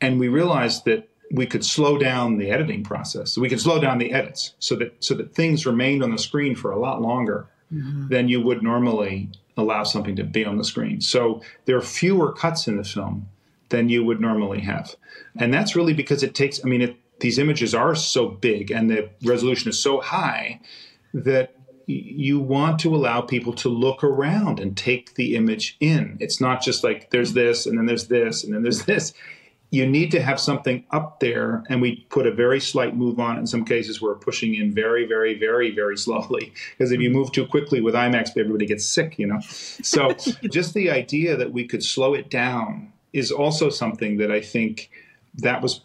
and we realized that we could slow down the editing process. So we could slow down the edits so that so that things remained on the screen for a lot longer mm-hmm. than you would normally allow something to be on the screen. So there are fewer cuts in the film than you would normally have. And that's really because it takes I mean it, these images are so big and the resolution is so high that you want to allow people to look around and take the image in. It's not just like there's this and then there's this and then there's [laughs] this you need to have something up there and we put a very slight move on. In some cases we're pushing in very very very very slowly because if you move too quickly with imax everybody gets sick you know? So [laughs] just the idea that we could slow it down is also something that i think that was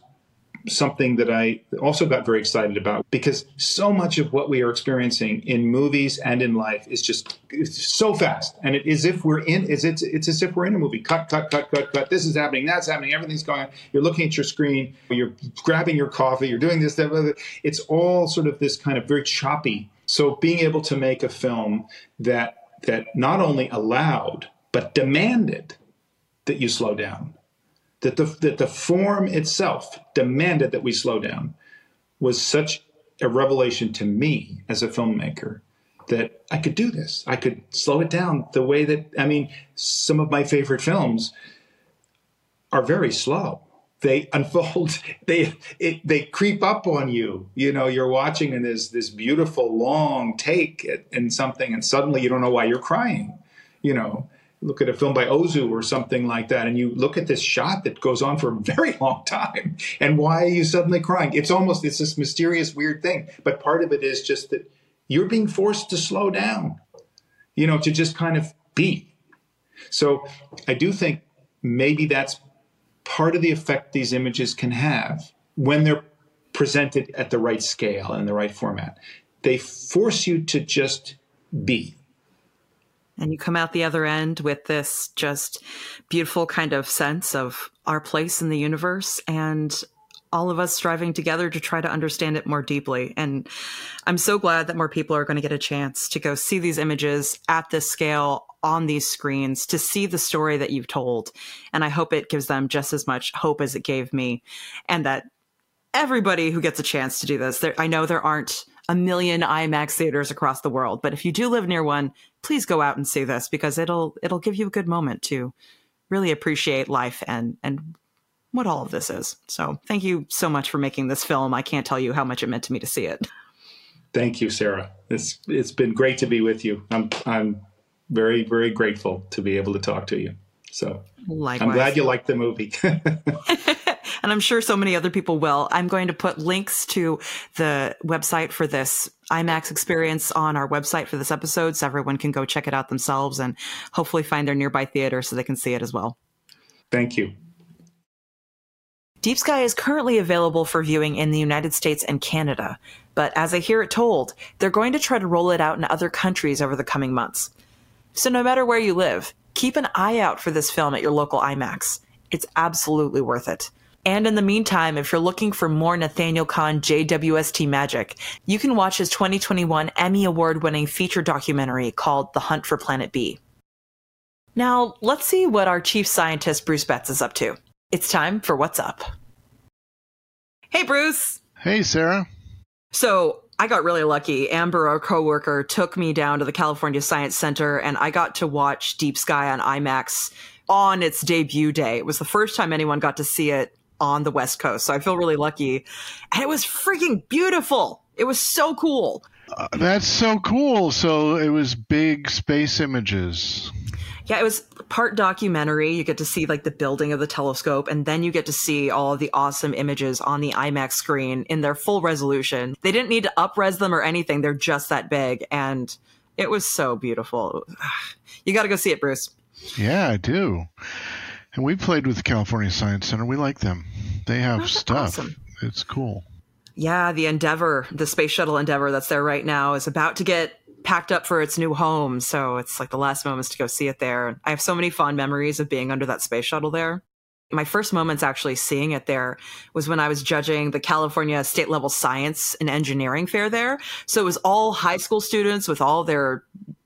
something that I also got very excited about because so much of what we are experiencing in movies and in life is just so fast, and it is if we're in it's, it's it's as if we're in a movie. Cut, cut, cut, cut, cut. This is happening. That's happening. Everything's going on. You're looking at your screen. You're grabbing your coffee. You're doing this. That, it's all sort of this kind of very choppy. So being able to make a film that that not only allowed but demanded that you slow down that the, that the form itself demanded that we slow down was such a revelation to me as a filmmaker that I could do this. I could slow it down the way that, I mean, some of my favorite films are very slow. They [laughs] unfold, they it, they creep up on you. You know, you're watching and there's this beautiful long take in something, and suddenly you don't know why you're crying. You know, look at a film by Ozu or something like that, and you look at this shot that goes on for a very [laughs] long time, and why are you suddenly crying? It's almost it's this mysterious, weird thing. But part of it is just that you're being forced to slow down, you know, to just kind of be. So I do think maybe that's part of the effect these images can have when they're presented at the right scale and the right format. They force you to just be and you come out the other end with this just beautiful kind of sense of our place in the universe and all of us striving together to try to understand it more deeply. And I'm so glad that more people are going to get a chance to go see these images at this scale on these screens to see the story that you've told. And I hope it gives them just as much hope as it gave me. And that everybody who gets a chance to do this, there, I know there aren't a million IMAX theaters across the world. But if you do live near one, please go out and see this because it'll it'll give you a good moment to really appreciate life and and what all of this is. So thank you so much for making this film. I can't tell you how much it meant to me to see it. Thank you, Sarah. It's it's been great to be with you. I'm I'm very very grateful to be able to talk to you. So Likewise. I'm glad you liked the movie. [laughs] and I'm sure so many other people will. I'm going to put links to the website for this IMAX experience on our website for this episode so everyone can go check it out themselves and hopefully find their nearby theater so they can see it as well. Thank you. Deep Sky is currently available for viewing in the United States and Canada, but as I hear it told, they're going to try to roll it out in other countries over the coming months. So no matter where you live, keep an eye out for this film at your local IMAX. It's absolutely worth it. And in the meantime, if you're looking for more Nathaniel Kahn JWST magic, you can watch his 2021 Emmy Award winning feature documentary called The Hunt for Planet B. Now, let's see what our chief scientist Bruce Betts is up to. It's time for What's Up. Hey, Bruce. Hey, Sarah. So, I got really lucky. Amber, our coworker, took me down to the California Science Center and I got to watch Deep Sky on IMAX on its debut day. It was the first time anyone got to see it on the West Coast. So I feel really lucky. And it was freaking beautiful. It was so cool. Uh, that's so cool. So it was big space images. Yeah, it was part documentary. You get to see like the building of the telescope, and then you get to see all the awesome images on the IMAX screen in their full resolution. They didn't need to upres them or anything, they're just that big. And it was so beautiful. [sighs] You got to go see it, Bruce. Yeah, I do. And we played with the California Science Center. We like them. They have oh, stuff. Awesome. It's cool. Yeah, the Endeavour, the space shuttle Endeavour that's there right now is about to get packed up for its new home. So it's like the last moments to go see it there. I have so many fond memories of being under that space shuttle there. My first moments actually seeing it there was when I was judging the California state level science and engineering fair there. So it was all high school students with all their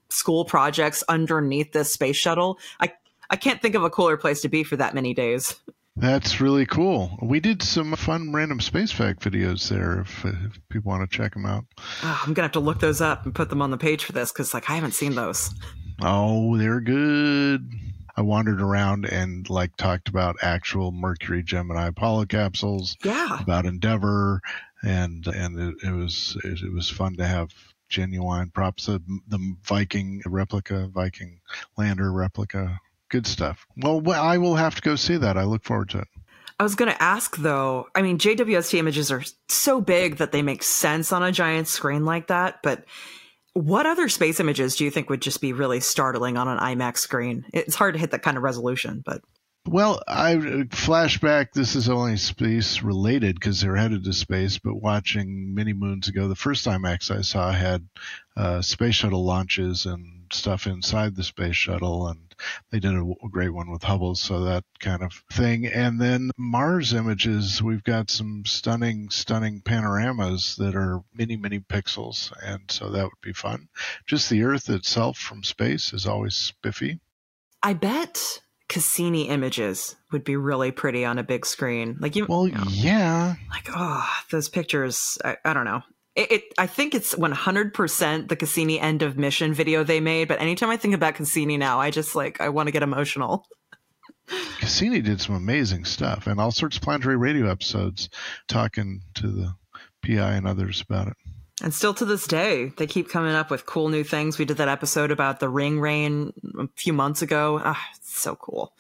school projects underneath this space shuttle. I I can't think of a cooler place to be for that many days. That's really cool. We did some fun random space fact videos there if, uh, if people want to check them out. Oh, I'm going to have to look those up and put them on the page for this because like I haven't seen those. Oh, they're good. I wandered around and like talked about actual Mercury Gemini Apollo capsules. Yeah. About Endeavour and and it, it was it, it, was fun to have genuine props. The, the Viking replica, Viking lander replica good stuff. Well, I will have to go see that. I look forward to it. I was going to ask though, I mean, JWST images are so big that they make sense on a giant screen like that, but what other space images do you think would just be really startling on an IMAX screen? It's hard to hit that kind of resolution, but. Well, I flashback. This is only space related because they're headed to space. But watching many moons ago, the first IMAX I saw had uh, space shuttle launches and stuff inside the space shuttle, and they did a, a great one with Hubble, so that kind of thing. And then Mars images, we've got some stunning, stunning panoramas that are many, many pixels, and so that would be fun. Just the Earth itself from space is always spiffy. I bet Cassini images would be really pretty on a big screen. Like you, well, you know, yeah. Like oh, those pictures. I, I don't know. It, it, I think it's 100% the Cassini end of mission video they made. But anytime I think about Cassini now, I just like I want to get emotional. Cassini did some amazing stuff, and all sorts of planetary radio episodes, talking to the PI and others about it. And still to this day, they keep coming up with cool new things. We did that episode about the ring rain a few months ago. Ah, so cool.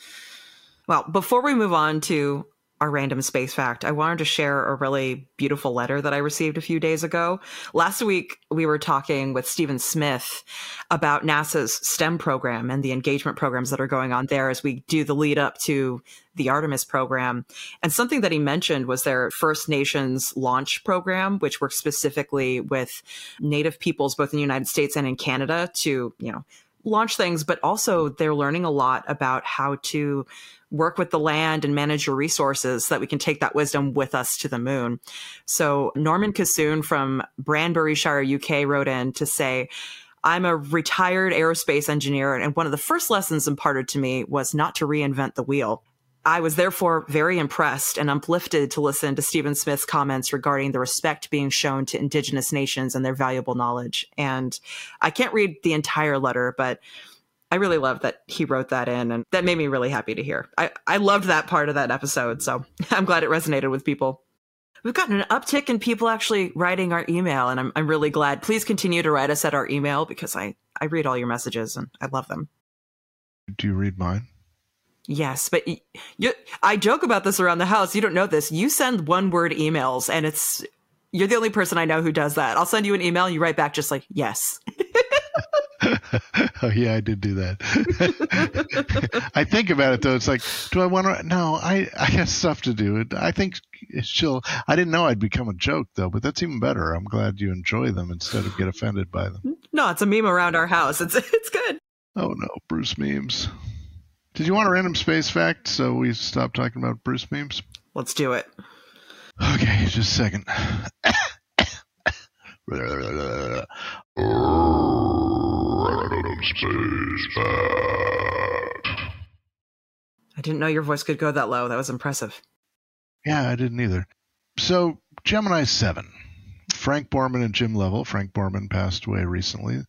Well, before we move on to our random space fact, I wanted to share a really beautiful letter that I received a few days ago. Last week, we were talking with Stephen Smith about NASA's STEM program and the engagement programs that are going on there as we do the lead up to the Artemis program. And something that he mentioned was their First Nations launch program, which works specifically with Native peoples both in the United States and in Canada to, you know, launch things, but also they're learning a lot about how to work with the land and manage your resources so that we can take that wisdom with us to the moon. So Norman Cassoon from Banburyshire, UK wrote in to say, I'm a retired aerospace engineer, and one of the first lessons imparted to me was not to reinvent the wheel. I was therefore very impressed and uplifted to listen to Stephen Smith's comments regarding the respect being shown to Indigenous nations and their valuable knowledge. And I can't read the entire letter, but I really love that he wrote that in, and that made me really happy to hear. I, I loved that part of that episode, so [laughs] I'm glad it resonated with people. We've gotten an uptick in people actually writing our email, and I'm, I'm really glad. Please continue to write us at our email because I, I read all your messages and I love them. Do you read mine? Yes, but you, you, I joke about this around the house. You don't know this. You send one word emails, and it's you're the only person I know who does that. I'll send you an email, and you write back just like yes. [laughs] oh yeah, I did do that. I think about it though. It's like, do I want to? No, I I have stuff to do. I think she'll. I didn't know I'd become a joke though, but that's even better. I'm glad you enjoy them instead of get offended by them. No, it's a meme around our house. It's it's good. Oh no, Bruce memes. Did you want a random space fact? So we stop talking about Bruce memes. Let's do it. Okay, just a second. Space I didn't know your voice could go that low. That was impressive. Yeah, I didn't either. So, Gemini 7. Frank Borman and Jim Lovell. Frank Borman passed away recently,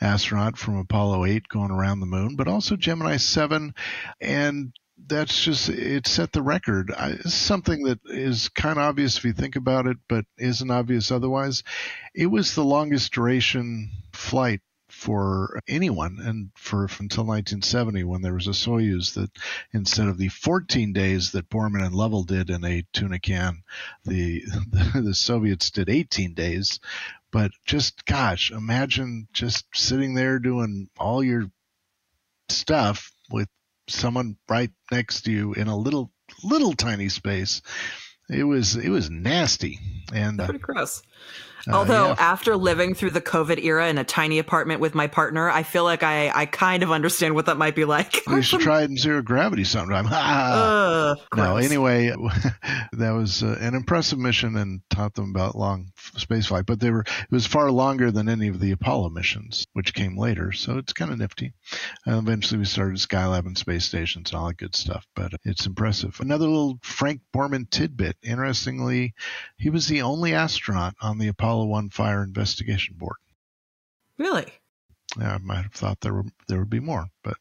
astronaut from Apollo 8 going around the moon, but also Gemini 7. And that's just, it set the record. It's something that is kind of obvious if you think about it, but isn't obvious otherwise. It was the longest duration flight for anyone and for until 1970 when there was a Soyuz that instead of the 14 days that Borman and Lovell did in a tuna can, the, the, [laughs] the Soviets did 18 days. But just gosh, imagine just sitting there doing all your stuff with someone right next to you in a little little tiny space. It was it was nasty and pretty gross. Uh, Although yeah. after living through the COVID era in a tiny apartment with my partner, I feel like I, I kind of understand what that might be like. you should try it in zero gravity sometime. [laughs] uh, no, anyway, [laughs] that was uh, an impressive mission and taught them about long space spaceflight. But they were it was far longer than any of the Apollo missions, which came later. So it's kind of nifty. And eventually, we started Skylab and space stations and all that good stuff. But it's impressive. Another little Frank Borman tidbit. Interestingly, he was the only astronaut on the Apollo Apollo 1 Fire Investigation Board. Really? Yeah, I might have thought there, were, there would be more, but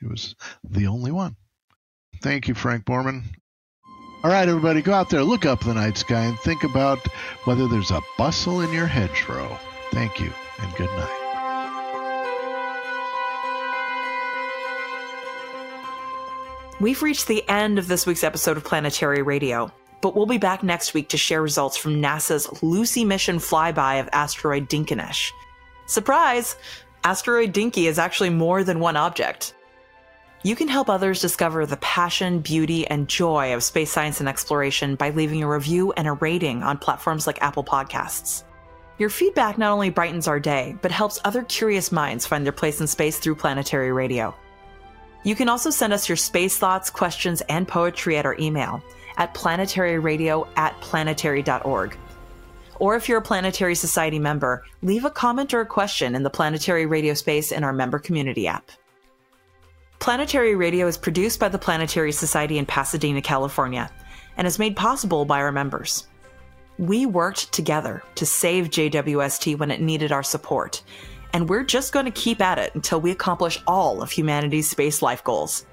he was the only one. Thank you, Frank Borman. All right, everybody, go out there, look up the night sky, and think about whether there's a bustle in your hedgerow. Thank you, and good night. We've reached the end of this week's episode of Planetary Radio, but we'll be back next week to share results from NASA's Lucy mission flyby of asteroid Dinkinesh. Surprise! Asteroid Dinky is actually more than one object. You can help others discover the passion, beauty, and joy of space science and exploration by leaving a review and a rating on platforms like Apple Podcasts. Your feedback not only brightens our day, but helps other curious minds find their place in space through planetary radio. You can also send us your space thoughts, questions, and poetry at our email at planetaryradio at planetary.org. Or if you're a Planetary Society member, leave a comment or a question in the Planetary Radio space in our member community app. Planetary Radio is produced by the Planetary Society in Pasadena, California, and is made possible by our members. We worked together to save JWST when it needed our support, and we're just going to keep at it until we accomplish all of humanity's space life goals.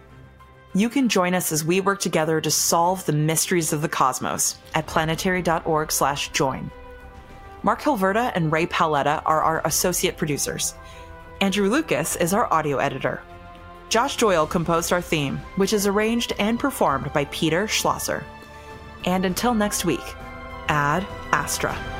You can join us as we work together to solve the mysteries of the cosmos at planetary.org/join. Mark Hilverda and Rae Paoletta are our associate producers. Andrew Lucas is our audio editor. Josh Doyle composed our theme, which is arranged and performed by Peter Schlosser. And until next week, Ad Astra.